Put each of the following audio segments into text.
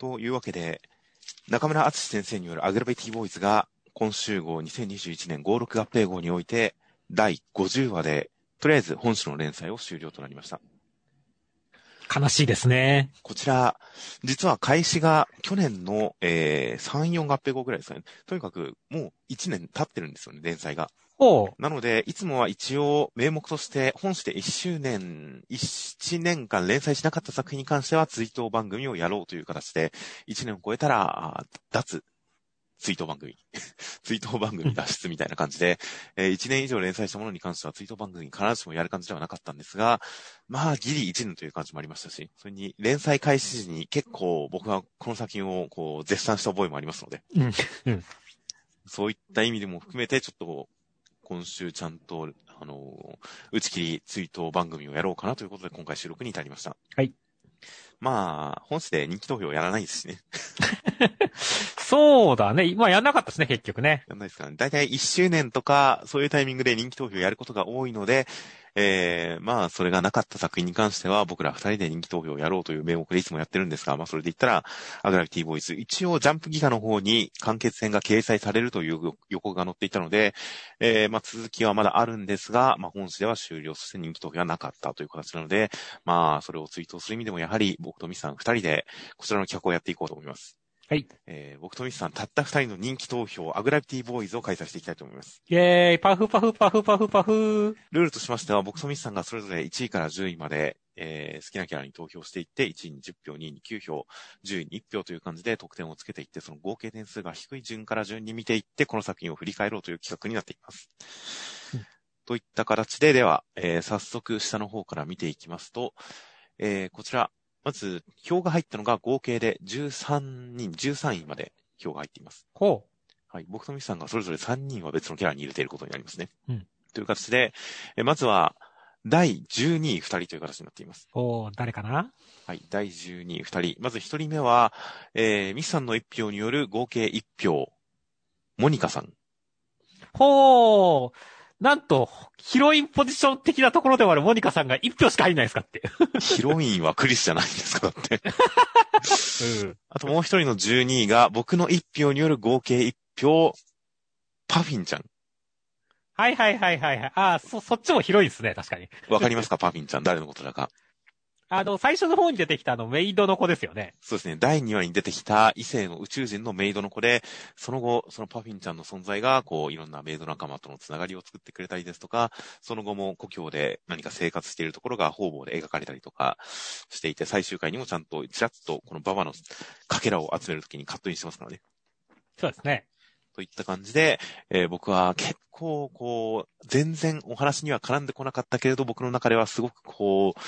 というわけで、中村敦先生によるアグラビティボーイズが、今週号2021年56合併号において、第50話で、とりあえず本誌の連載を終了となりました。悲しいですね。こちら、実は開始が去年の、えー、3、4合併後ぐらいです。かね。とにかく、もう1年経ってるんです。よね、連載が。なので、いつもは一応、名目として、本誌で1周年、1年間連載しなかった作品に関しては、追悼番組をやろうという形で、1年を超えたら、脱、追悼番組。追悼番組脱出みたいな感じで、えー、1年以上連載したものに関しては追悼番組必ずしもやる感じではなかったんですが、まあ、ギリ1年という感じもありましたし、それに連載開始時に結構僕はこの作品をこう絶賛した覚えもありますので、うん、そういった意味でも含めて、ちょっと今週ちゃんと、あの、打ち切り追悼番組をやろうかなということで今回収録に至りました。はい。まあ、本誌で人気投票やらないですしね。そうだね。まあやんなかったですね、結局ね。やんないですかね。だいたい1周年とか、そういうタイミングで人気投票やることが多いので、えー、まあ、それがなかった作品に関しては、僕ら二人で人気投票をやろうという名目でいつもやってるんですが、まあ、それで言ったら、アグラビティボーイズ、一応、ジャンプギガの方に完結編が掲載されるという予告が載っていたので、えー、まあ、続きはまだあるんですが、まあ、本誌では終了、そして人気投票はなかったという形なので、まあ、それをツイートする意味でも、やはり、僕とミさん二人で、こちらの企画をやっていこうと思います。はい。えー、僕とミスさん、たった二人の人気投票、アグラビティボーイズを開催していきたいと思います。イェーイパフパフパフパフパフルールとしましては、僕とミスさんがそれぞれ1位から10位まで、えー、好きなキャラに投票していって、1位に10票、2位に9票、10位に1票という感じで得点をつけていって、その合計点数が低い順から順に見ていって、この作品を振り返ろうという企画になっています。といった形で、では、えー、早速下の方から見ていきますと、えー、こちら、まず、票が入ったのが合計で13人、13位まで票が入っています。ほう。はい。僕とミスさんがそれぞれ3人は別のキャラに入れていることになりますね。うん。という形で、えまずは、第12位2人という形になっています。お誰かな？はい。第12位2人。まず1人目は、えー、ミスさんの1票による合計1票、モニカさん。ほー。なんと、ヒロインポジション的なところではあるモニカさんが1票しか入んないですかって。ヒロインはクリスじゃないんですかだって。うん、あともう一人の12位が、僕の1票による合計1票、パフィンちゃん。はいはいはいはい。ああ、そ、そっちも広いですね、確かに。わかりますか？パフィンちゃん。誰のことだか。あの、最初の方に出てきたあの、メイドの子ですよね。そうですね。第2話に出てきた異性の宇宙人のメイドの子で、その後、そのパフィンちゃんの存在が、こう、いろんなメイド仲間とのつながりを作ってくれたりですとか、その後も故郷で何か生活しているところが方々で描かれたりとかしていて、最終回にもちゃんと、ちらっとこのババのかけらを集めるときにカットインしてますからね。そうですね。といった感じで、えー、僕は結構、こう、全然お話には絡んでこなかったけれど、僕の中ではすごくこう、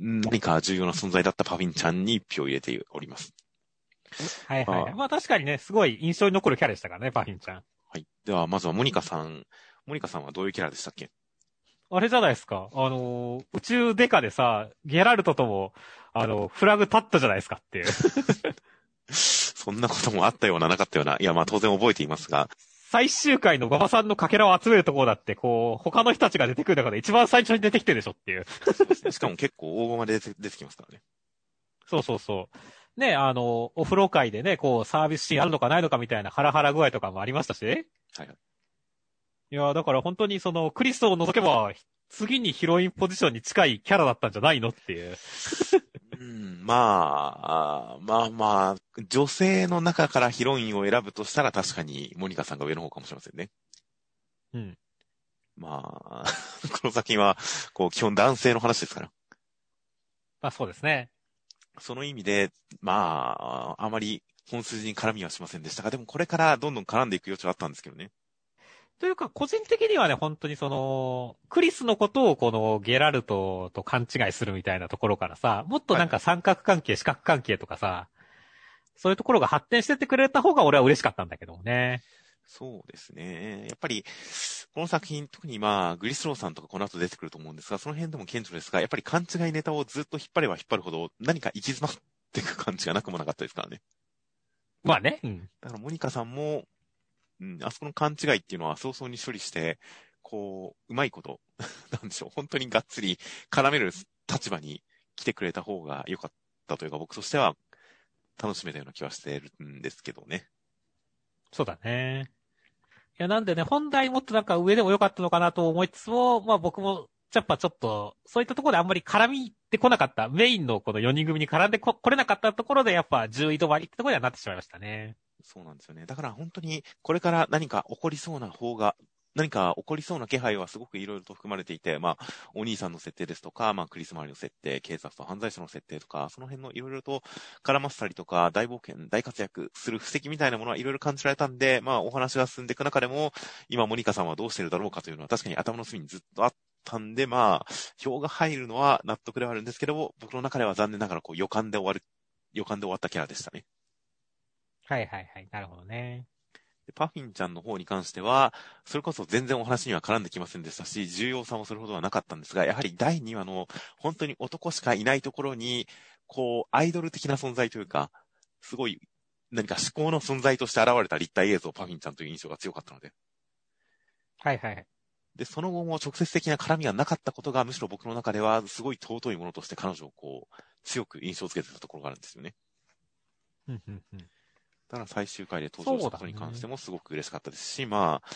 何か重要な存在だったパフィンちゃんに一票入れております。はいはい、はい。まあ確かにね、すごい印象に残るキャラでしたからね、パフィンちゃん。はい。では、まずはモニカさん。モニカさんはどういうキャラでしたっけ？あれじゃないですか。あの、宇宙デカでさ、ゲラルトとも、あの、フラグ立ったじゃないですかっていう。そんなこともあったような、なかったような。いや、まあ当然覚えていますが。最終回の馬場さんのかけらを集めるところだって、こう、他の人たちが出てくる中で一番最初に出てきてるでしょっていう。しかも結構大駒で出て出てきますからね。そうそうそう。ね、あの、お風呂会でね、こう、サービスシーンあるのかないのかみたいなハラハラ具合とかもありましたし。はいはい。いや、だから本当にその、クリスを除けば、次にヒロインポジションに近いキャラだったんじゃないのっていう。うん、まあ、まあまあ、女性の中からヒロインを選ぶとしたら確かにモニカさんが上の方かもしれませんね。うん。まあ、この作品は、こう、基本男性の話ですから。まあそうですね。その意味で、まあ、あまり本筋に絡みはしませんでしたが、でもこれからどんどん絡んでいく余地はあったんですけどね。というか、個人的にはね、本当にその、クリスのことをこのゲラルトと勘違いするみたいなところからさ、もっとなんか三角関係、四角関係とかさ、そういうところが発展してってくれた方が俺は嬉しかったんだけどもね。そうですね。やっぱり、この作品、特にまあ、グリスローさんとかこの後出てくると思うんですが、その辺でも顕著ですが、やっぱり勘違いネタをずっと引っ張れば引っ張るほど、何か行き詰まっていく感じがなくもなかったですからね。まあね。うん。だからモニカさんも、うん、あそこの勘違いっていうのは早々に処理して、こう、うまいこと、なんでしょう、本当にがっつり絡める立場に来てくれた方が良かったというか、僕としては楽しめたような気はしてるんですけどね。そうだね。いや、なんでね、本来もっとなんか上でも良かったのかなと思いつつも、まあ僕も、やっぱちょっと、そういったところであんまり絡みってこなかった、メインのこの4人組に絡んでこ、来れなかったところで、やっぱ10位止まりってところにはなってしまいましたね。そうなんですよね。だから本当に、これから何か起こりそうな方が、何か起こりそうな気配はすごくいろいろと含まれていて、まあ、お兄さんの設定ですとか、まあ、クリスマリの設定、警察と犯罪者の設定とか、その辺のいろいろと絡ませたりとか、大冒険、大活躍する布石みたいなものはいろいろ感じられたんで、まあ、お話が進んでいく中でも、今、モニカさんはどうしてるだろうかというのは確かに頭の隅にずっとあったんで、まあ、票が入るのは納得ではあるんですけども、僕の中では残念ながらこう予感で終わる、予感で終わったキャラでしたね。はいはいはい。なるほどね。パフィンちゃんの方に関しては、それこそ全然お話には絡んできませんでしたし、重要さもそれほどはなかったんですが、やはり第2話の本当に男しかいないところに、こう、アイドル的な存在というか、すごい何か思考の存在として現れた立体映像、パフィンちゃんという印象が強かったので。はいはい。で、その後も直接的な絡みがなかったことが、むしろ僕の中ではすごい尊いものとして彼女をこう、強く印象づけてたところがあるんですよね。うんうんうん。だから最終回で登場したことに関してもすごく嬉しかったですし、ね、まあ、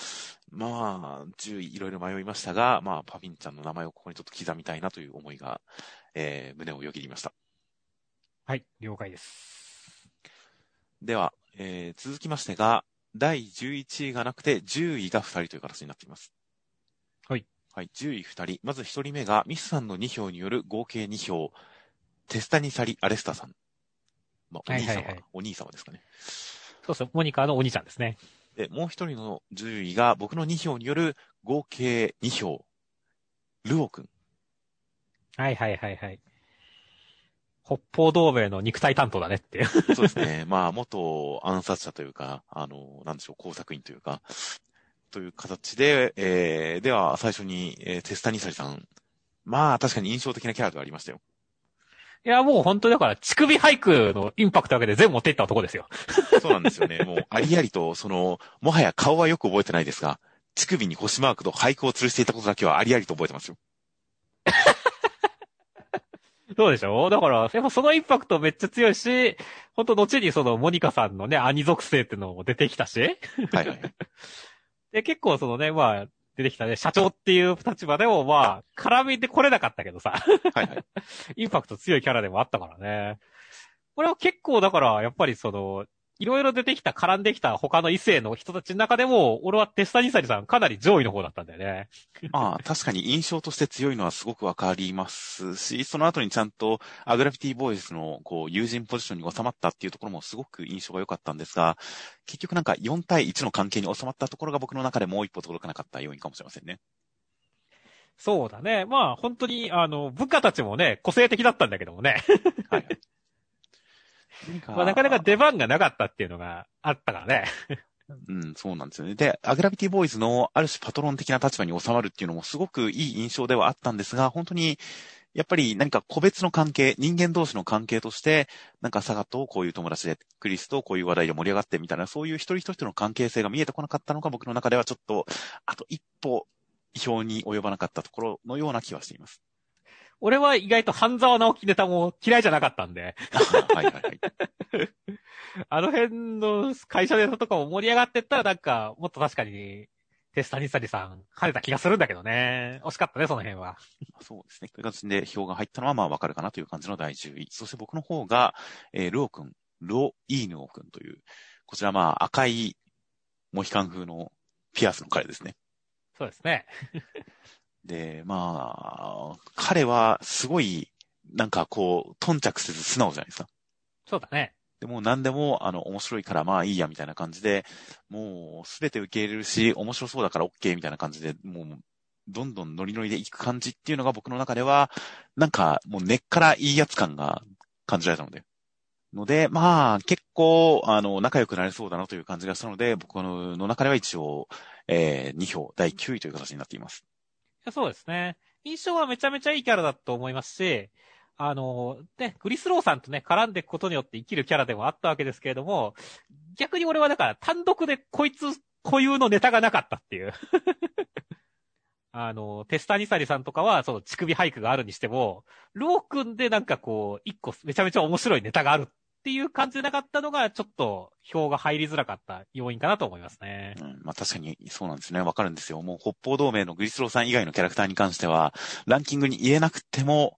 まあ、10位いろいろ迷いましたが、まあ、パフィンちゃんの名前をここにちょっと刻みたいなという思いが、えー、胸をよぎりました。はい、了解です。では、えー、続きましてが、第11位がなくて10位が2人という形になっています。はい。はい、10位2人。まず1人目が、ミスさんの2票による合計2票、テスタニサリ・アレスタさん。まあ、お兄様、はいはいはい、お兄様ですかね。そうそう、モニカのお兄ちゃんですね。で、もう一人の10位が僕の2票による合計2票、ルオくん。はいはいはいはい。北方同盟の肉体担当だねっていう。そうですね。まあ、元暗殺者というか、あの、なんでしょう、工作員というか、という形で、えー、では最初に、えー、テスタニサリさん。まあ、確かに印象的なキャラではありましたよ。いや、もう本当だから、乳首俳句のインパクトだけで全部持っていった男ですよ。そうなんですよね。もう、ありありと、その、もはや顔はよく覚えてないですが、乳首に星マークと俳句を吊るしていたことだけはありありと覚えてますよ。そうでしょ？だから、やっぱそのインパクトめっちゃ強いし、本当後にそのモニカさんのね、兄属性っていうのも出てきたし。はいはい。で、結構そのね、まあ、出てきたね、社長っていう立場でも、まあ、絡みで来れなかったけどさ。はいはい。インパクト強いキャラでもあったからね。これは結構だから、やっぱりその、いろいろ出てきた、絡んできた他の異性の人たちの中でも、俺はテスタニサリさんかなり上位の方だったんだよね。まあ、確かに印象として強いのはすごくわかりますし、その後にちゃんとアグラフィティボーイズのこう友人ポジションに収まったっていうところもすごく印象が良かったんですが、結局なんか4対1の関係に収まったところが僕の中でもう一歩届かなかった要因かもしれませんね。そうだね。まあ、本当に、あの、部下たちもね、個性的だったんだけどもね。はい。まあ、なかなか出番がなかったっていうのがあったからね。うん、そうなんですよね。で、アグラビティボーイズのある種パトロン的な立場に収まるっていうのもすごくいい印象ではあったんですが、本当に、やっぱり何か個別の関係、人間同士の関係として、なんかサガとこういう友達で、クリスとこういう話題で盛り上がってみたいな、そういう一人一人の関係性が見えてこなかったのが僕の中ではちょっと、あと一歩、意表に及ばなかったところのような気はしています。俺は意外と半沢直樹ネタも嫌いじゃなかったんで。はいはいはい。あの辺の会社ネタとかも盛り上がってったらなんか、もっと確かに、テスタニスタニさん、跳ねた気がするんだけどね。惜しかったね、その辺は。そうですね。という形で票が入ったのはまあわかるかなという感じの第10位。そして僕の方が、えー、ルオ君、ロ・イーヌオ君という、こちらまあ赤いモヒカン風のピアスの彼ですね。そうですね。で、まあ、彼はすごい、なんかこう、頓着せず素直じゃないですか。そうだね。でも何でも、あの、面白いからまあいいやみたいな感じで、もうすべて受け入れるし、面白そうだから OK みたいな感じで、もう、どんどんノリノリで行く感じっていうのが僕の中では、なんかもう根っからいいやつ感が感じられたので。ので、まあ、結構、あの、仲良くなれそうだなという感じがしたので、僕の中では一応、えー、2票、第9位という形になっています。そうですね。印象はめちゃめちゃいいキャラだと思いますし、あの、ね、グリスローさんとね、絡んでいくことによって生きるキャラでもあったわけですけれども、逆に俺はだから単独でこいつ固有のネタがなかったっていう あの、テスタニサリさんとかは、その乳首俳句があるにしても、ロー君でなんかこう、一個めちゃめちゃ面白いネタがあるっていう感じでなかったのが、ちょっと票が入りづらかった要因かなと思いますね。うん、まあ確かにそうなんですね。わかるんですよ。もう北方同盟のグリスローさん以外のキャラクターに関しては、ランキングに入れなくても、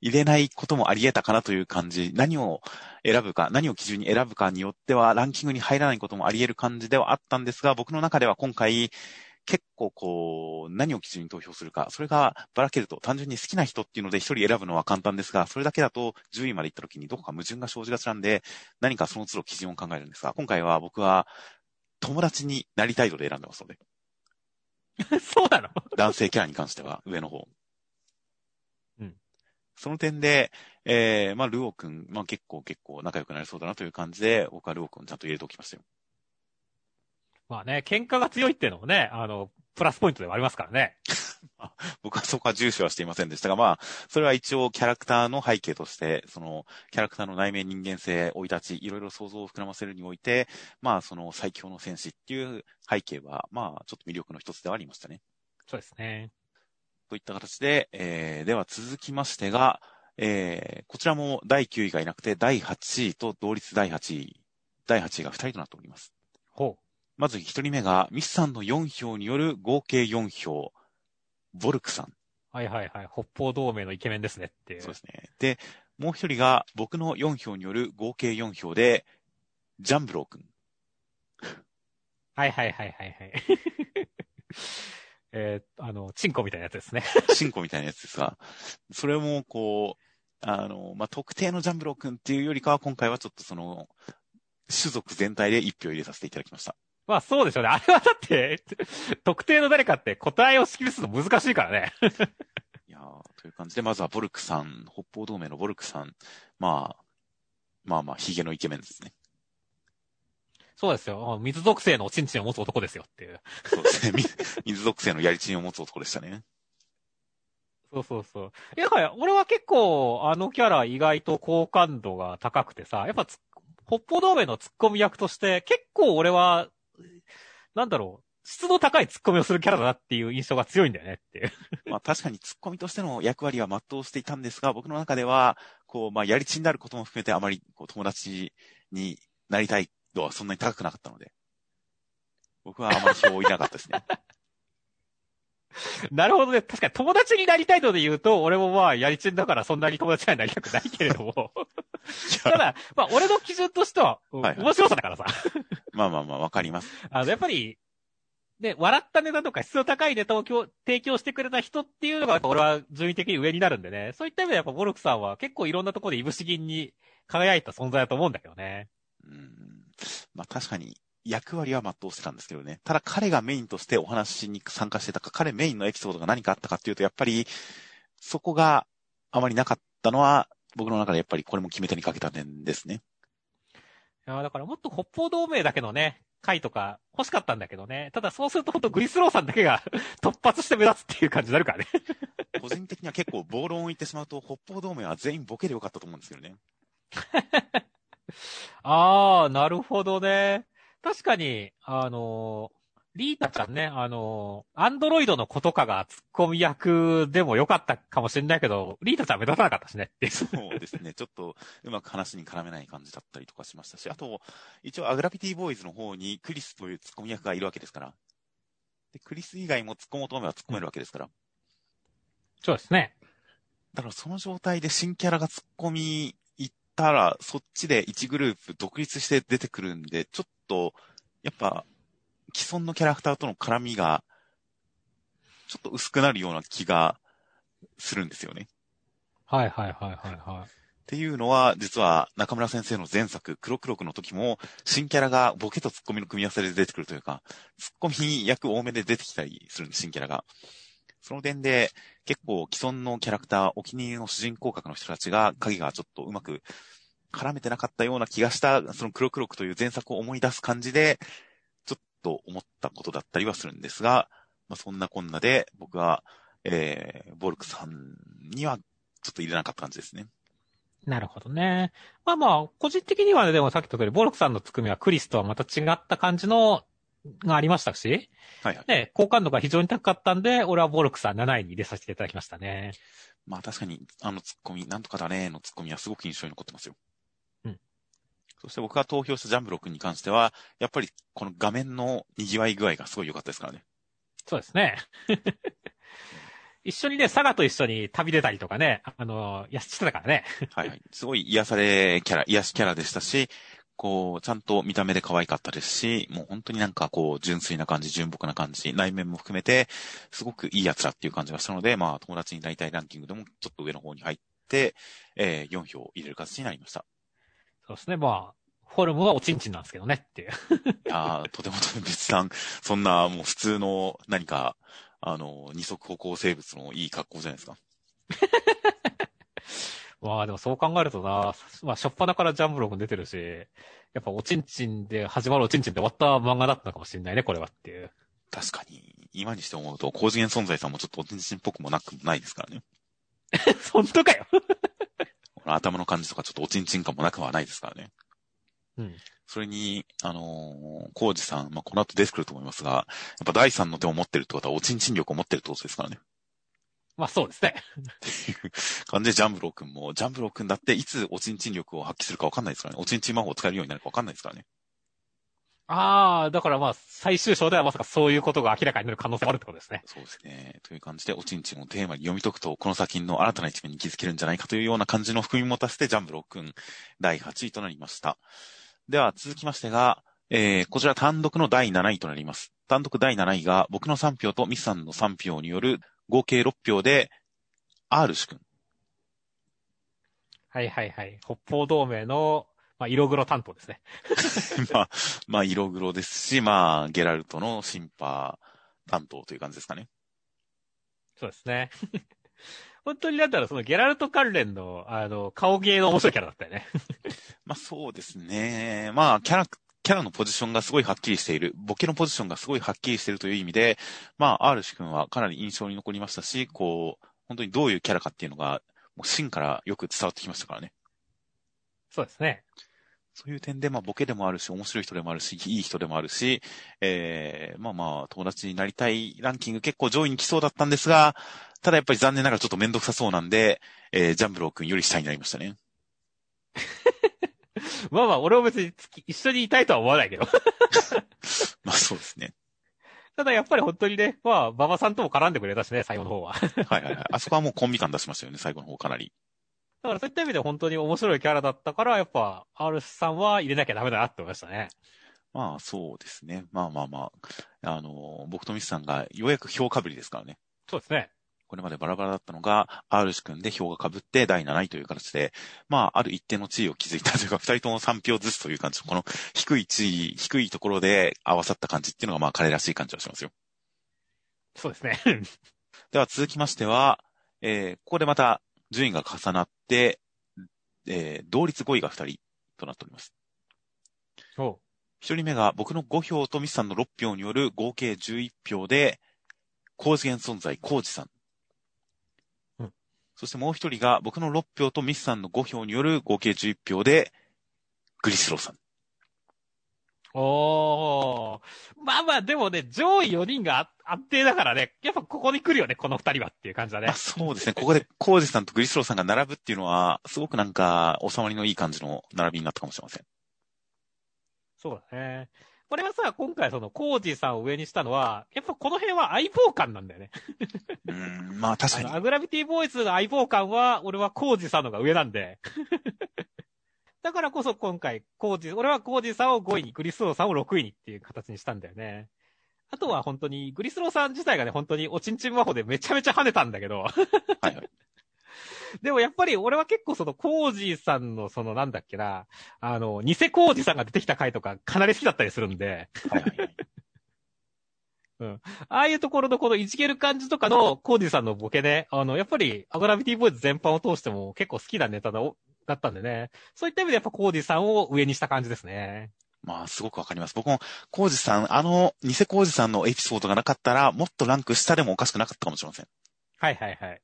入れないこともあり得たかなという感じ。何を選ぶか、何を基準に選ぶかによっては、ランキングに入らないこともあり得る感じではあったんですが、僕の中では今回、結構こう、何を基準に投票するか、それがばらけると、単純に好きな人っていうので一人選ぶのは簡単ですが、それだけだと10位まで行った時にどこか矛盾が生じがちなんで、何かその都度基準を考えるんですが、今回は僕は友達になりたい度で選んでますので。そうなの？男性キャラに関しては上の方。うん。その点で、えー、まあ、ルオくん、まあ結構結構仲良くなりそうだなという感じで、僕はルオくんちゃんと入れておきましたよ。まあね、喧嘩が強いっていうのもね、あの、プラスポイントではありますからね。僕はそこは重視はしていませんでしたが、まあ、それは一応キャラクターの背景として、その、キャラクターの内面人間性、生い立ち、いろいろ想像を膨らませるにおいて、まあ、その最強の戦士っていう背景は、まあ、ちょっと魅力の一つではありましたね。そうですね。といった形で、えー、では続きましてが、えー、こちらも第9位がいなくて、第8位と同率第8位、第8位が2人となっております。ほう。まず一人目が、ミスさんの4票による合計4票、ボルクさん。はいはいはい。北方同盟のイケメンですねっていう。そうですね。で、もう一人が、僕の4票による合計4票で、ジャンブロー君。はいはいはいはいはい。えー、あの、チンコみたいなやつですね。チンコみたいなやつですが、それもこう、あの、まあ、特定のジャンブロー君っていうよりかは、今回はちょっとその、種族全体で1票入れさせていただきました。まあそうでしょうね。あれはだって、特定の誰かって答えを識すの難しいからね。いやという感じで、まずはボルクさん、北方同盟のボルクさん。まあ、まあまあ、ヒゲのイケメンですね。そうですよ。水属性のおちんちんを持つ男ですよっていう。そうですね。水属性のやりちんを持つ男でしたね。そうそうそう。いや、俺は結構、あのキャラ意外と好感度が高くてさ、やっぱ、北方同盟のツッコミ役として、結構俺はなんだろう、質の高いツッコミをするキャラだなっていう印象が強いんだよねっていう。まあ確かにツッコミとしての役割は全うしていたんですが、僕の中では、こう、まあやりちになることも含めてあまりこう友達になりたい度はそんなに高くなかったので、僕はあまり票を入れなかったですね。なるほどね。確かに友達になりたいので言うと、俺もまあやりちんだからそんなに友達になりたくないけれども。ただ、まあ俺の基準としては、面白さだからさ。まあまあまあ、わかります。あの、やっぱり、で、笑ったネタとか質の高いネタを提供してくれた人っていうのが、俺は順位的に上になるんでね。そういった意味でやっぱボルクさんは結構いろんなところでいぶし銀に輝いた存在だと思うんだけどね。うん。まあ確かに、役割は全うしてたんですけどね。ただ彼がメインとしてお話に参加してたか、彼メインのエピソードが何かあったかっていうと、やっぱり、そこがあまりなかったのは、僕の中でやっぱりこれも決め手にかけた点ですね。いや、だからもっと北方同盟だけのね、回とか欲しかったんだけどね。ただそうするとほんとグリスローさんだけが 突発して目立つっていう感じになるからね 個人的には結構暴論を言ってしまうと、北方同盟は全員ボケでよかったと思うんですけどね。ああ、なるほどね。確かに、あのー、リータちゃんね、あの、アンドロイドの子とかがツッコミ役でもよかったかもしれないけど、リータちゃん目立たなかったしねそうですね。ちょっとうまく話に絡めない感じだったりとかしましたし、あと、一応アグラビティボーイズの方にクリスというツッコミ役がいるわけですから。で、クリス以外も突っ込もうと思えば突っ込めるわけですから。そうですね。だからその状態で新キャラが突っ込み行ったら、そっちで1グループ独立して出てくるんで、ちょっと、やっぱ、既存のキャラクターとの絡みが、ちょっと薄くなるような気がするんですよね。はいはいはいはいはい。っていうのは、実は中村先生の前作、黒黒くの時も、新キャラがボケとツッコミの組み合わせで出てくるというか、ツッコミ役多めで出てきたりするんです、新キャラが。その点で、結構既存のキャラクター、お気に入りの主人公格の人たちが、影がちょっとうまく絡めてなかったような気がした、その黒黒くという前作を思い出す感じで、と思ったことだったりはするんですが、まあ、そんなこんなで僕は、えー、ボルクさんにはちょっと入れなかった感じですね。なるほどね。まあまあ、個人的にはね、でもさっきと言ったように、ボルクさんのつくみはクリスとはまた違った感じの、がありましたし、はいはい。ね、好感度が非常に高かったんで、俺はボルクさん7位に入れさせていただきましたね。まあ確かに、あのツッコミ、なんとかだねのツッコミはすごく印象に残ってますよ。うん。そして僕が投票したジャンブロ君に関しては、やっぱりこの画面の賑わい具合がすごい良かったですからね。そうですね。一緒にね、佐賀と一緒に旅出たりとかね、あの、やしてたからね。はいはい。すごい癒されキャラ、癒しキャラでしたし、こう、ちゃんと見た目で可愛かったですし、もう本当になんかこう、純粋な感じ、純朴な感じ、内面も含めて、すごくいい奴らっていう感じがしたので、まあ、友達になりたいランキングでもちょっと上の方に入って、えー、4票入れる形になりました。そうですね、まあ、フォルムはおちんちんなんですけどねっていう。いやとてもとても別段、そんなもう普通の何か、あの、二足歩行生物のいい格好じゃないですか。まあでもそう考えるとな、まあ、しょっぱなからジャンブログ出てるし、やっぱおちんちんで始まるおちんちんで終わった漫画だったのかもしれないね、これはっていう。確かに、今にして思うと、高次元存在さんもちょっとおちんちんっぽくもなくもないですからね。本当かよこの頭の感じとかちょっとおちんちん感もなくはないですからね。うん。それに、あのー、コウジさん、まあ、この後出てくると思いますが、やっぱ第三の手を持ってるってことは、おちんちん力を持ってるってことですからね。まあそうですね。っていう感じでジャンブロー君も、ジャンブロー君だっていつおちんちん力を発揮するかわかんないですからね。おちんちん魔法を使えるようになるかわかんないですからね。ああ、だからまあ、最終章ではまさかそういうことが明らかになる可能性もあるってことですね。そうですね。という感じで、おちんちんをテーマに読み解くと、この作品の新たな一面に気づけるんじゃないかというような感じの含み持たせて、ジャンブロー君、第8位となりました。では、続きましてが、えー、こちら単独の第7位となります。単独第7位が、僕の3票とミスさんの3票による合計6票で、R 氏君。はいはいはい。北方同盟の、まあ、色黒担当ですね。まあ、まあ、色黒ですし、まあ、ゲラルトのシンパー担当という感じですかね。そうですね。本当にだったらそのゲラルト関連の、あの、顔芸の面白いキャラだったよね。まあそうですね。まあ、キャラ、キャラのポジションがすごいはっきりしている。ボケのポジションがすごいはっきりしているという意味で、まあ、R 氏君はかなり印象に残りましたし、こう、本当にどういうキャラかっていうのが、もう芯からよく伝わってきましたからね。そうですね。そういう点で、まあ、ボケでもあるし、面白い人でもあるし、いい人でもあるし、ええー、まあまあ、友達になりたいランキング結構上位に来そうだったんですが、ただやっぱり残念ながらちょっとめんどくさそうなんで、えー、ジャンブロー君より下になりましたね。まあまあ、俺も別に一緒にいたいとは思わないけど。まあそうですね。ただやっぱり本当にね、まあ、馬場さんとも絡んでくれたしね、最後の方は。はいはいはい。あそこはもうコンビ感出しましたよね、最後の方かなり。だからそういった意味で本当に面白いキャラだったから、やっぱ、R さんは入れなきゃダメだなって思いましたね。まあ、そうですね。まあまあまあ、あの、僕とミスさんがようやく票かぶりですからね。そうですね。これまでバラバラだったのが、R 氏君で票が被って第7位という形で、まあ、ある一定の地位を築いたというか、二人とも3票ずつという感じの、この低い地位、低いところで合わさった感じっていうのが、まあ、彼らしい感じはしますよ。そうですね。では続きましては、えー、ここでまた順位が重なって、えー、同率5位が2人となっております。1人目が僕の5票とミスさんの6票による合計11票で、高次元存在、コウジさん。うん。そしてもう一人が僕の6票とミスさんの5票による合計11票で、グリスローさん。おー。まあまあ、でもね、上位4人が安定だからね、やっぱここに来るよね、この2人はっていう感じだね。あそうですね。ここでコウジさんとグリスローさんが並ぶっていうのは、すごくなんか、収まりのいい感じの並びになったかもしれません。そうだね。これはさ、今回その、コージさんを上にしたのは、やっぱこの辺は相棒感なんだよね。うん、まあ確かに。アグラビティボーイズの相棒感は、俺はコージさんのが上なんで。だからこそ今回、コージ、俺はコージさんを5位に、グリスローさんを6位にっていう形にしたんだよね。あとは本当に、グリスローさん自体がね、本当におちんちん魔法でめちゃめちゃ跳ねたんだけど。はいはい。でもやっぱり俺は結構そのコージーさんのそのなんだっけな、あの、偽コージさんが出てきた回とかかなり好きだったりするんで。はいはいはい。うん。ああいうところのこのいじける感じとかのコージーさんのボケね、あの、やっぱりアグラビティボーイズ全般を通しても結構好きなネタだだったんでね。そういった意味でやっぱコージさんを上にした感じですね。まあ、すごくわかります。僕も、コージさん、あの、偽コージさんのエピソードがなかったら、もっとランク下でもおかしくなかったかもしれません。はいはいはい。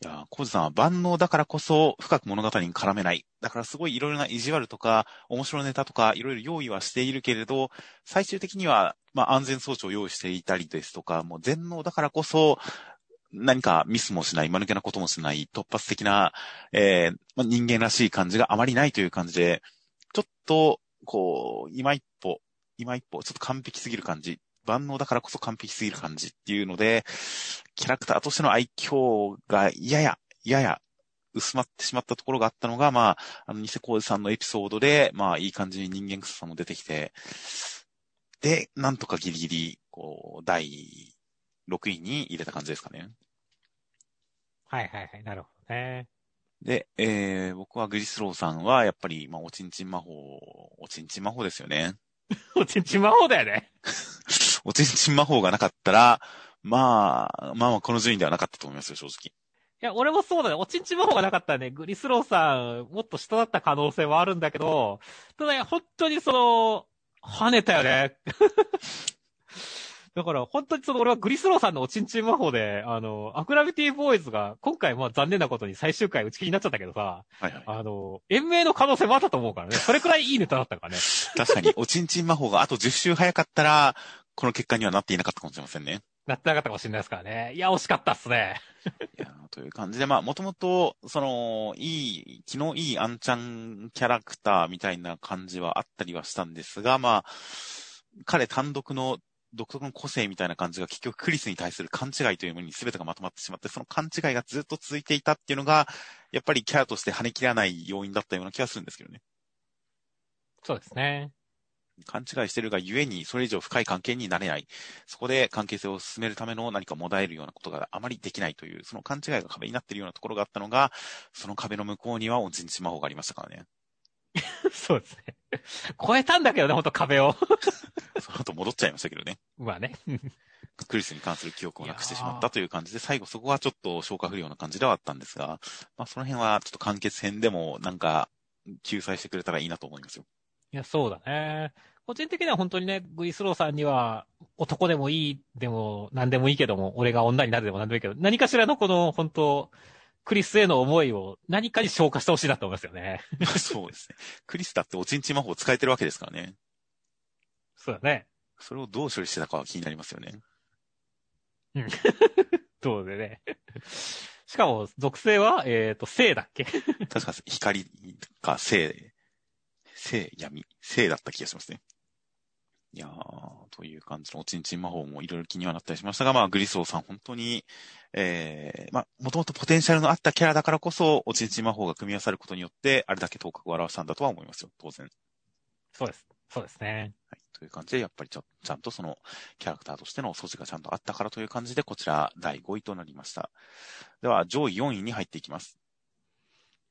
いや、コージさんは万能だからこそ深く物語に絡めない。だからすごいいろいろな意地悪とか、面白ネタとか、いろいろ用意はしているけれど、最終的には、まあ安全装置を用意していたりですとか、もう全能だからこそ、何かミスもしない、間抜けなこともしない、突発的な、えー、まあ、人間らしい感じがあまりないという感じで、ちょっと、こう、今一歩、今一歩、ちょっと完璧すぎる感じ。万能だからこそ完璧すぎる感じっていうので、キャラクターとしての愛嬌がやや、やや薄まってしまったところがあったのが、まあ、あの、ニセコーさんのエピソードで、まあ、いい感じに人間臭さも出てきて、で、なんとかギリギリ、こう、第6位に入れた感じですかね。はいはいはい、なるほどね。で、えー、僕はグリスローさんは、やっぱり、まあ、おちんちん魔法、おちんちん魔法ですよね。おちんちん魔法だよね。おちんちん魔法がなかったら、まあ、まあこの順位ではなかったと思いますよ、正直。いや、俺もそうだね。おちんちん魔法がなかったらね、グリスローさん、もっと下だった可能性はあるんだけど、ただ、本当にその、跳ねたよね。だから、本当にその、俺はグリスローさんのおちんちん魔法で、あの、アクラビティボーイズが、今回まあ残念なことに最終回打ち切りになっちゃったけどさ、はいはい、あの、延命の可能性もあったと思うからね。それくらいいいネタだったからね。確かに、おちんちん魔法があと10周早かったら、この結果にはなっていなかったかもしれませんね。なってなかったかもしれないですからね。いや、惜しかったっすね。いや、という感じで、まあ、もともと、その、いい、気のいいアンちゃんキャラクターみたいな感じはあったりはしたんですが、まあ、彼単独の独特の個性みたいな感じが結局クリスに対する勘違いというものに全てがまとまってしまって、その勘違いがずっと続いていたっていうのが、やっぱりキャラとして跳ね切らない要因だったような気がするんですけどね。そうですね。勘違いしてるがゆえに、それ以上深い関係になれない。そこで関係性を進めるための何かもだえるようなことがあまりできないという、その勘違いが壁になっているようなところがあったのが、その壁の向こうにはおちんち魔法がありましたからね。そうですね。超えたんだけどね、ほんと壁を。その後戻っちゃいましたけどね。まあね。クリスに関する記憶をなくしてしまったという感じで、最後そこはちょっと消化不良な感じではあったんですが、まあその辺はちょっと完結編でもなんか救済してくれたらいいなと思いますよ。いや、そうだね。個人的には本当にね、グイスローさんには、男でもいいでも、何でもいいけども、俺が女になるでも何でもいいけど、何かしらのこの、本当クリスへの思いを何かに消化してほしいなと思いますよね。そうですね。クリスだっておちんち魔法使えてるわけですからね。そうだね。それをどう処理してたかは気になりますよね。うん。そうでね。しかも、属性は、えっ、ー、と、聖だっけ？確か、光か聖、聖、闇、聖だった気がしますね。いやー、という感じのおちんちん魔法もいろいろ気にはなったりしましたが、まあ、グリソーさん本当に、えー、まあ、もともとポテンシャルのあったキャラだからこそ、おちんちん魔法が組み合わさることによって、あれだけ頭角を表したんだとは思いますよ、当然。そうです。そうですね。はい。という感じで、やっぱりちょ、ちゃんとその、キャラクターとしての素地がちゃんとあったからという感じで、こちら、第5位となりました。では、上位4位に入っていきます。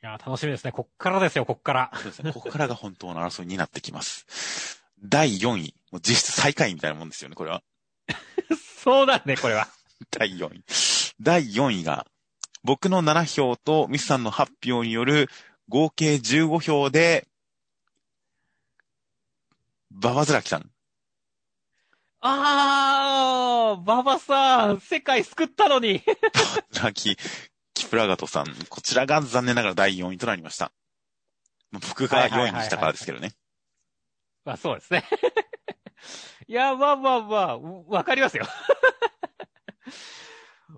いや楽しみですね。こっからですよ、こっから。そうですね。ここからが本当の争いになってきます。第4位。もう実質最下位みたいなもんですよね、これは。そうだね、これは。第4位。第4位が、僕の7票とミスさんの発表による合計15票で、ババズラキさん？あー、ババさん、世界救ったのに。ババズラキ、キプラガトさん。こちらが残念ながら第4位となりました。僕が4位にしたからですけどね。まあそうですね。いや、まあまあまあ、わかりますよ。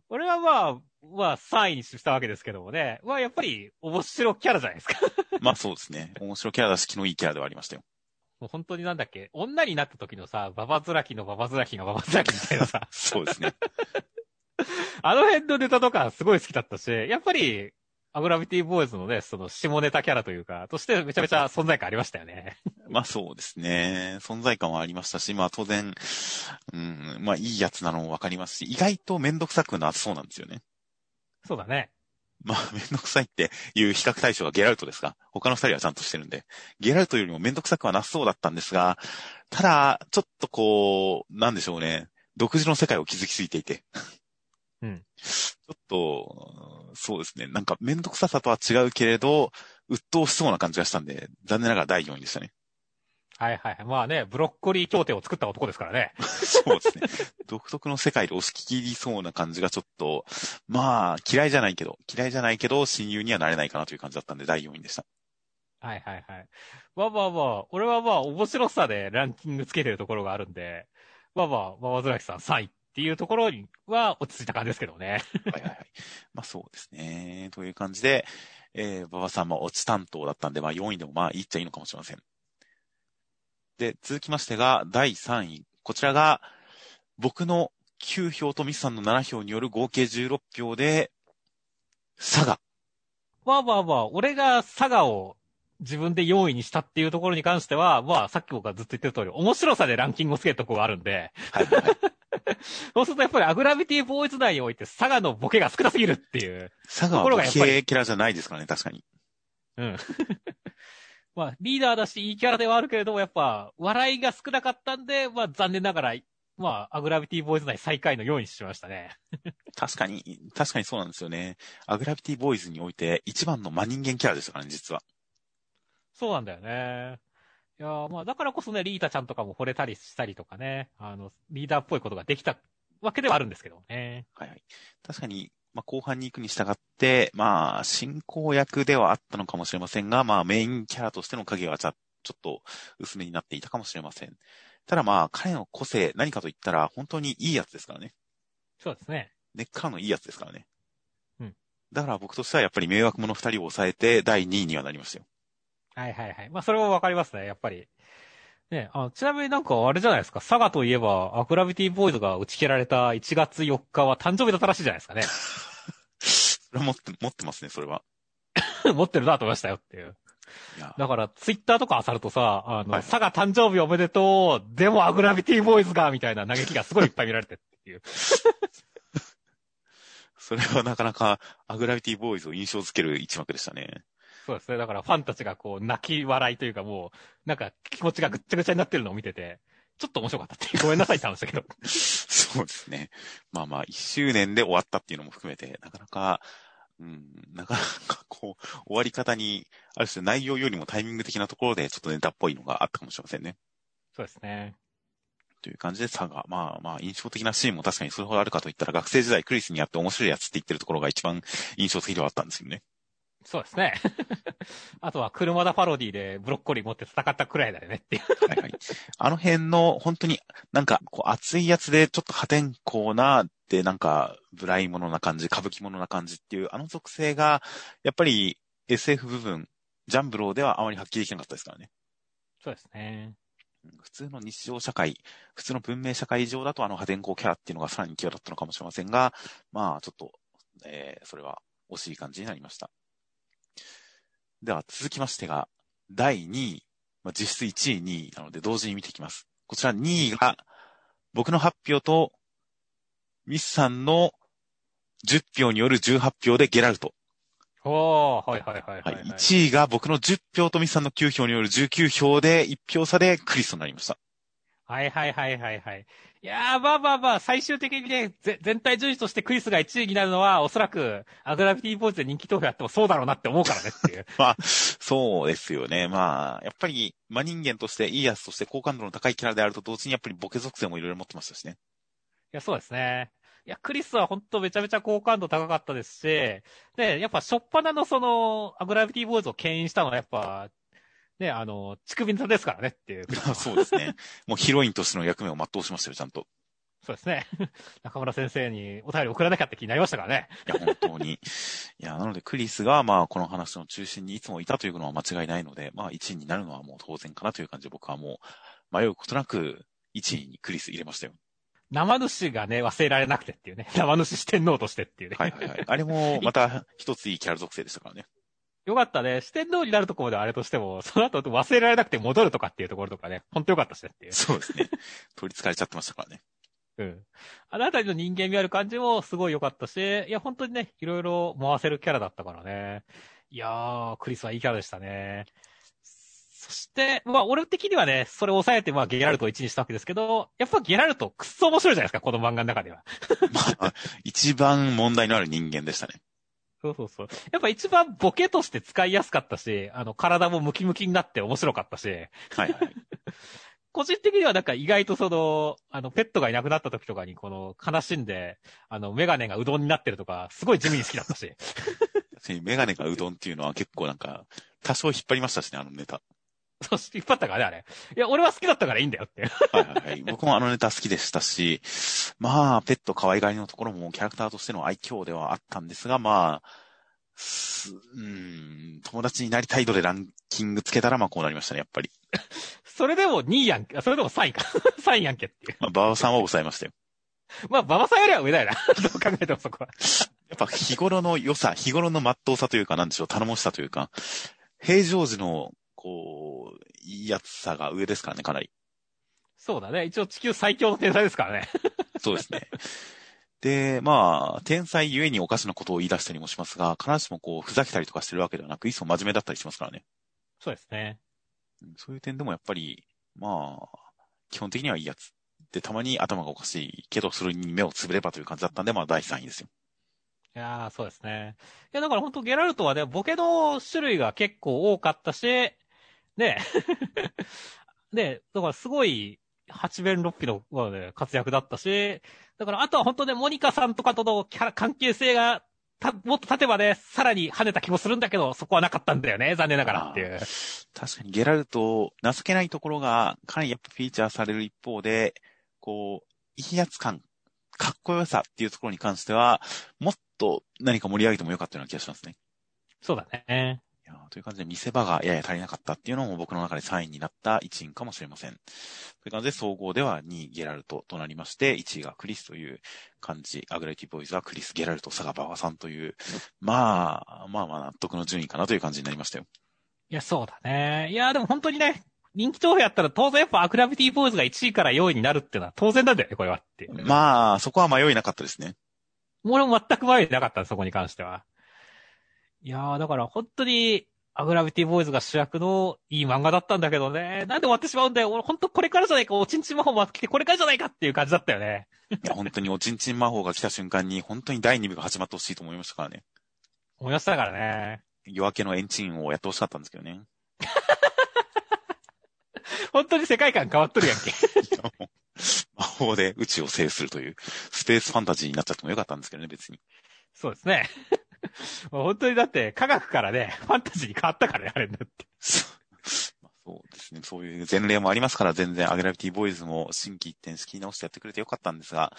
俺はまあ、まあ3位にしたわけですけどもね。まあやっぱり面白キャラじゃないですか。まあそうですね。面白キャラだし気のいいキャラではありましたよ。もう本当になんだっけ、女になった時のさ、ババズラキのババズラキのババズラキみたいなさ。そうですね。あの辺のネタとかすごい好きだったし、やっぱり、アグラビティボーイズのね、その下ネタキャラというか、としてめちゃめちゃ存在感ありましたよね。まあそうですね。存在感はありましたし、まあ当然、うん、まあいいやつなのもわかりますし、意外とめんどくさくなそうなんですよね。そうだね。まあ、めんどくさいっていう比較対象がゲラルトですが、他の二人はちゃんとしてるんで、ゲラルトよりもめんどくさくはなそうだったんですが、ただ、ちょっとこう、なんでしょうね、独自の世界を築きすぎていて。うん。ちょっと、そうですね。なんか、めんどくささとは違うけれど、鬱陶しそうな感じがしたんで、残念ながら第4位でしたね。はいはい。まあね、ブロッコリー協定を作った男ですからね。そうですね。独特の世界で押し切りそうな感じがちょっと、まあ、嫌いじゃないけど、嫌いじゃないけど、親友にはなれないかなという感じだったんで、第4位でした。はいはいはい。まあまあまあ、俺はまあ、面白さでランキングつけてるところがあるんで、まあまあ、ママズラキさん3位っていうところには落ち着いた感じですけどね。はいはいはい。まあそうですね。という感じで、えー、馬場さんも落ち担当だったんで、まあ4位でもまあいいっちゃいいのかもしれません。で、続きましてが、第3位。こちらが、僕の9票とミスさんの7票による合計16票で、佐賀。まあまあまあ、俺が佐賀を自分で4位にしたっていうところに関しては、まあ、さっき僕がずっと言ってる通り、面白さでランキングをつけるとこがあるんで、はい、はい、そうするとやっぱりアグラビティボーイズ内において佐賀のボケが少なすぎるっていう。佐賀はボケキャラじゃないですからね、確かに。うん。まあ、リーダーだし、いいキャラではあるけれども、やっぱ、笑いが少なかったんで、まあ、残念ながら、まあ、アグラビティボーイズ内最下位の4位にしましたね。確かに、確かにそうなんですよね。アグラビティボーイズにおいて一番の真人間キャラでしたからね、実は。そうなんだよね。いやまあ、だからこそね、リータちゃんとかも惚れたりしたりとかね、あの、リーダーっぽいことができたわけではあるんですけどね。はいはい。確かに、まあ、後半に行くに従って、まあ、進行役ではあったのかもしれませんが、まあ、メインキャラとしての影はちょっと薄めになっていたかもしれません。ただまあ、彼の個性、何かと言ったら、本当にいいやつですからね。そうですね。根っからのいいやつですからね。うん。だから僕としてはやっぱり迷惑者二人を抑えて、第2位にはなりましたよ。はいはいはい。まあ、それもわかりますね、やっぱり。ね、あちなみになんかあれじゃないですか、佐賀といえば、アクラビティボーイズが打ち切られた1月4日は誕生日だったらしいじゃないですかね。それは持って、持ってますね、それは。持ってるなと思いましたよっていう。だから、ツイッターとか漁るとさ、あの、はい、佐賀誕生日おめでとう、でもアグラビティボーイズが、みたいな嘆きがすごいいっぱい見られてっていう。それはなかなか、アグラビティボーイズを印象づける一幕でしたね。そうですね。だからファンたちがこう、泣き笑いというかもう、なんか気持ちがぐっちゃぐちゃになってるのを見てて、ちょっと面白かったっていう。ごめんなさいって話だけど。そうですね。まあまあ、一周年で終わったっていうのも含めて、なかなか、うん、なかなかこう、終わり方に、ある種内容よりもタイミング的なところでちょっとネタっぽいのがあったかもしれませんね。そうですね。という感じで差が、まあまあ印象的なシーンも確かにそれほどあるかといったら学生時代クリスにやって面白いやつって言ってるところが一番印象的ではあったんですよね。そうですね。あとは車田パロディでブロッコリー持って戦ったくらいだよねっていう。はいはい。あの辺の本当になんかこう熱いやつでちょっと破天荒なでなんかブライものな感じ、歌舞伎ものな感じっていうあの属性がやっぱり SF 部分、ジャンブローではあまり発揮できなかったですからね。そうですね。普通の日常社会、普通の文明社会上だとあの破天荒キャラっていうのがさらに際立ったのかもしれませんが、まあちょっと、えー、それは惜しい感じになりました。では続きましてが、第2位、まあ、実質1位、2位なので同時に見ていきます。こちら2位が、僕の発表と、ミスさんの10票による18票でゲラルト。おー、はいはいはい、はい、はい。1位が僕の10票とミスさんの9票による19票で1票差でクリスとなりました。はいはいはいはいはい。いやー、まあまあまあ、最終的にね、全体順位としてクリスが1位になるのは、おそらく、アグラビティボーイズで人気投票やってもそうだろうなって思うからねっていう。まあ、そうですよね。まあ、やっぱり、真人間としていいやつとして好感度の高いキャラであると同時にやっぱりボケ属性もいろいろ持ってましたしね。いや、そうですね。いや、クリスは本当めちゃめちゃ好感度高かったですし、で、やっぱ、しょっぱなのその、アグラビティボーイズを牽引したのはやっぱ、ね、あの、乳首ネタですからねっていう。そうですね。もうヒロインとしての役目を全うしましたよ、ちゃんと。そうですね。中村先生にお便り送らなきゃって気になりましたからね。いや、本当に。いや、なのでクリスが、まあ、この話の中心にいつもいたというのは間違いないので、まあ、1位になるのはもう当然かなという感じで僕はもう、迷うことなく、1位にクリス入れましたよ。生主がね、忘れられなくてっていうね。生主四天王としてっていうね。はいはいはい。あれも、また一ついいキャラ属性でしたからね。よかったね。四天王になるところであれとしても、その後忘れられなくて戻るとかっていうところとかね、ほんとよかったしねっていう。そうですね。取り憑かれちゃってましたからね。うん。あのあたりの人間味ある感じもすごい良かったし、いや、本当にね、いろいろ回せるキャラだったからね。いやー、クリスはいいキャラでしたね。そして、まあ、俺的にはね、それを抑えて、まあ、ゲラルトを1にしたわけですけど、やっぱゲラルトくっそ面白いじゃないですか、この漫画の中では。まあ、一番問題のある人間でしたね。そうそうそう。やっぱ一番ボケとして使いやすかったし、あの、体もムキムキになって面白かったし。はいはい。個人的にはなんか意外とその、あの、ペットがいなくなった時とかに、この、悲しんで、あの、メガネがうどんになってるとか、すごい地味に好きだったし。メガネがうどんっていうのは結構なんか、多少引っ張りましたしね、あのネタ。そう、引っ張ったからね、あれ。いや、俺は好きだったからいいんだよって。はいはいはい。僕もあのネタ好きでしたし、まあ、ペット可愛がりのところもキャラクターとしての愛嬌ではあったんですが、まあ、うん、友達になりたい度でランキングつけたら、まあこうなりましたね、やっぱり。それでも2位やんけ。それでも3位か。3位やんけっていう。まあ、馬場さんは抑えましたよ。まあ、馬場さんよりは上だよな。どう考えてもそこは。やっぱ日頃の良さ、日頃の真っ当さというか、なんでしょう、頼もしさというか、平常時の、こう、やつさが上ですからね、かなり。そうだね。一応地球最強の天才ですからね。そうですね。で、まあ、天才ゆえにおかしなことを言い出したりもしますが、必ずしもこう、ふざけたりとかしてるわけではなく、いっそ真面目だったりしますからね。そうですね。そういう点でもやっぱり、まあ、基本的にはいいやつ。で、たまに頭がおかしいけど、それに目をつぶればという感じだったんで、まあ、第3位ですよ。いやー、そうですね。いや、だから本当ゲラルトはね、ボケの種類が結構多かったし、ね、ね、だからすごい、八面六臂の、ね、活躍だったし、だからあとは本当ね、モニカさんとかとのキャラ、関係性が、た、もっと立てばね、さらに跳ねた気もするんだけど、そこはなかったんだよね、残念ながらっていう。確かにゲラルト、情けないところが、かなりやっぱフィーチャーされる一方で、こう、いいやつ感、かっこよさっていうところに関しては、もっと何か盛り上げてもよかったような気がしますね。そうだね。いやという感じで見せ場がやや足りなかったっていうのも僕の中で3位になった一因かもしれません。という感じで総合では2位ゲラルトとなりまして、1位がクリスという感じ、アグレティボーイズはクリス、ゲラルト、サガバワさんという、まあ、まあまあ納得の順位かなという感じになりましたよ。いや、そうだね。いや、でも本当にね、人気投票やったら当然やっぱアクラビティボーイズが1位から4位になるっていうのは当然なんだよね、これはって。まあ、そこは迷いなかったですね。俺も全く迷いなかった、そこに関しては。いやー、だから本当に、アグラビティボーイズが主役のいい漫画だったんだけどね。なんで終わってしまうんだよ。俺本当これからじゃないか、おちんちん魔法も来てこれからじゃないかっていう感じだったよね。いや、本当におちんちん魔法が来た瞬間に、本当に第2部が始まってほしいと思いましたからね。思いましたからね。夜明けのエンチンをやってほしかったんですけどね。本当に世界観変わっとるやんけ。魔法で宇宙を制するという、スペースファンタジーになっちゃってもよかったんですけどね、別に。そうですね。本当にだって、科学からね、ファンタジーに変わったからね、あれになって。そうですね。そういう前例もありますから、全然アグラビティボーイズも新規一点仕切り直してやってくれてよかったんですが、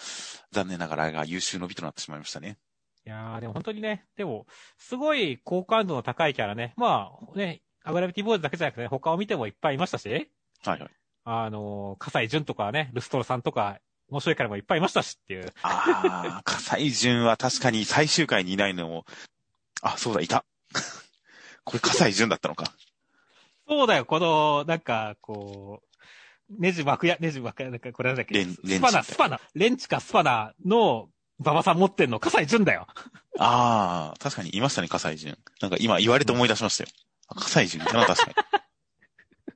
残念ながらが優秀の美となってしまいましたね。いやー、でも本当にね、でも、すごい好感度の高いキャラね。まあ、ね、アグラビティボーイズだけじゃなくて、ね、他を見てもいっぱいいましたし。はいはい。あの、笠井淳とかね、ルストロさんとか、面白いキャラもいっぱいいましたしっていう。ああ、笠井淳は確かに最終回にいないのも、あ、そうだ、いた。これ笠井淳だったのか。そうだよ、この、なんか、こう、ネジ巻くや、ネジ巻くや、なんか、これなんだっけ？レン、スパナ、スパナ、レンチかスパナの、馬場さん持ってんの、笠井淳だよ。ああ、確かにいましたね、笠井淳。なんか今言われて思い出しましたよ。笠井淳いたな、確かに。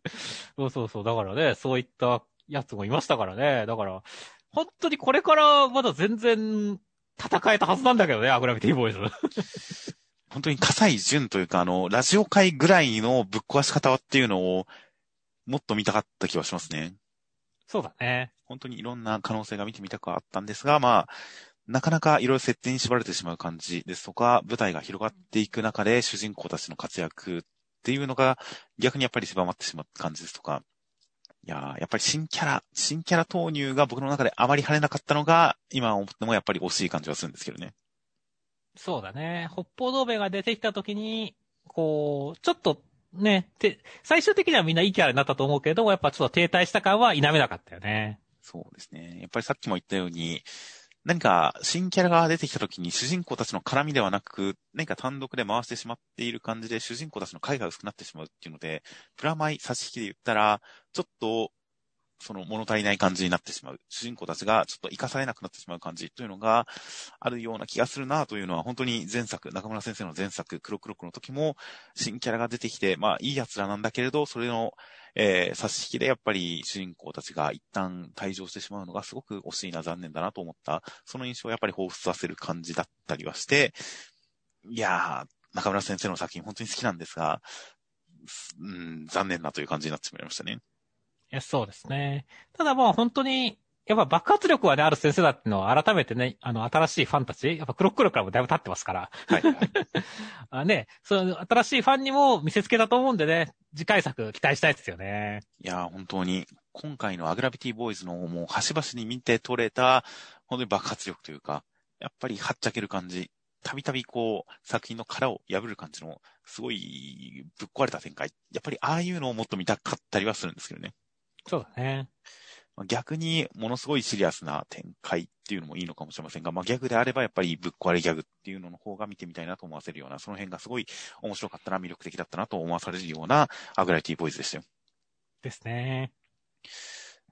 そうそうそう。だからね、そういったやつもいましたからね。だから、本当にこれからまだ全然戦えたはずなんだけどね、アグラビティボーイズ。本当に葛西淳というか、あの、ラジオ界ぐらいのぶっ壊し方っていうのを、もっと見たかった気はしますね。そうだね。本当にいろんな可能性が見てみたくはあったんですが、まあ、なかなかいろいろ設定に縛られてしまう感じですとか、舞台が広がっていく中で主人公たちの活躍っていうのが逆にやっぱり狭まってしまった感じですとか、いややっぱり新キャラ、新キャラ投入が僕の中であまり跳ねなかったのが、今思ってもやっぱり惜しい感じはするんですけどね。そうだね。北方道兵が出てきた時に、こう、ちょっとね、て、最終的にはみんないいキャラになったと思うけど、やっぱちょっと停滞した感は否めなかったよね。そうですね。やっぱりさっきも言ったように、何か新キャラが出てきた時に主人公たちの絡みではなく、何か単独で回してしまっている感じで主人公たちの回が薄くなってしまうっていうので、プラマイ差し引きで言ったら、ちょっと、その物足りない感じになってしまう。主人公たちがちょっと活かされなくなってしまう感じというのがあるような気がするなというのは本当に前作、中村先生の前作、黒黒クの時も新キャラが出てきて、まあいい奴らなんだけれど、それのえー、差し引きでやっぱり主人公たちが一旦退場してしまうのがすごく惜しいな、残念だなと思った、その印象をやっぱり彷彿させる感じだったりはして、いやー、中村先生の作品本当に好きなんですが、うん、残念なという感じになってしまいましたね。いや、そうですね。ただまあ本当に、やっぱ爆発力はね、ある先生だっていうのは改めてね、あの、新しいファンたち、やっぱクロックロからもだいぶ経ってますから。はい、はい。あね、その新しいファンにも見せつけだと思うんでね、次回作期待したいですよね。いや、本当に、今回のアグラビティボーイズのもう端々に見て取れた、本当に爆発力というか、やっぱりはっちゃける感じ。たびたびこう、作品の殻を破る感じの、すごいぶっ壊れた展開。やっぱりああいうのをもっと見たかったりはするんですけどね。そうだね。逆に、ものすごいシリアスな展開っていうのもいいのかもしれませんが、まあ、ギャグであればやっぱりぶっ壊れギャグっていうのの方が見てみたいなと思わせるような、その辺がすごい面白かったな、魅力的だったなと思わされるようなアグライティボーイズでしたよ。ですね。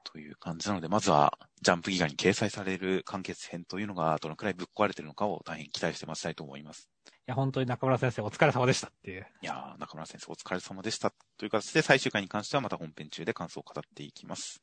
という感じなので、まずは、ジャンプギガに掲載される完結編というのが、どのくらいぶっ壊れてるのかを大変期待して待ちたいと思います。いや、本当に中村先生お疲れ様でしたっていう。いや中村先生お疲れ様でした。という形で最終回に関してはまた本編中で感想を語っていきます。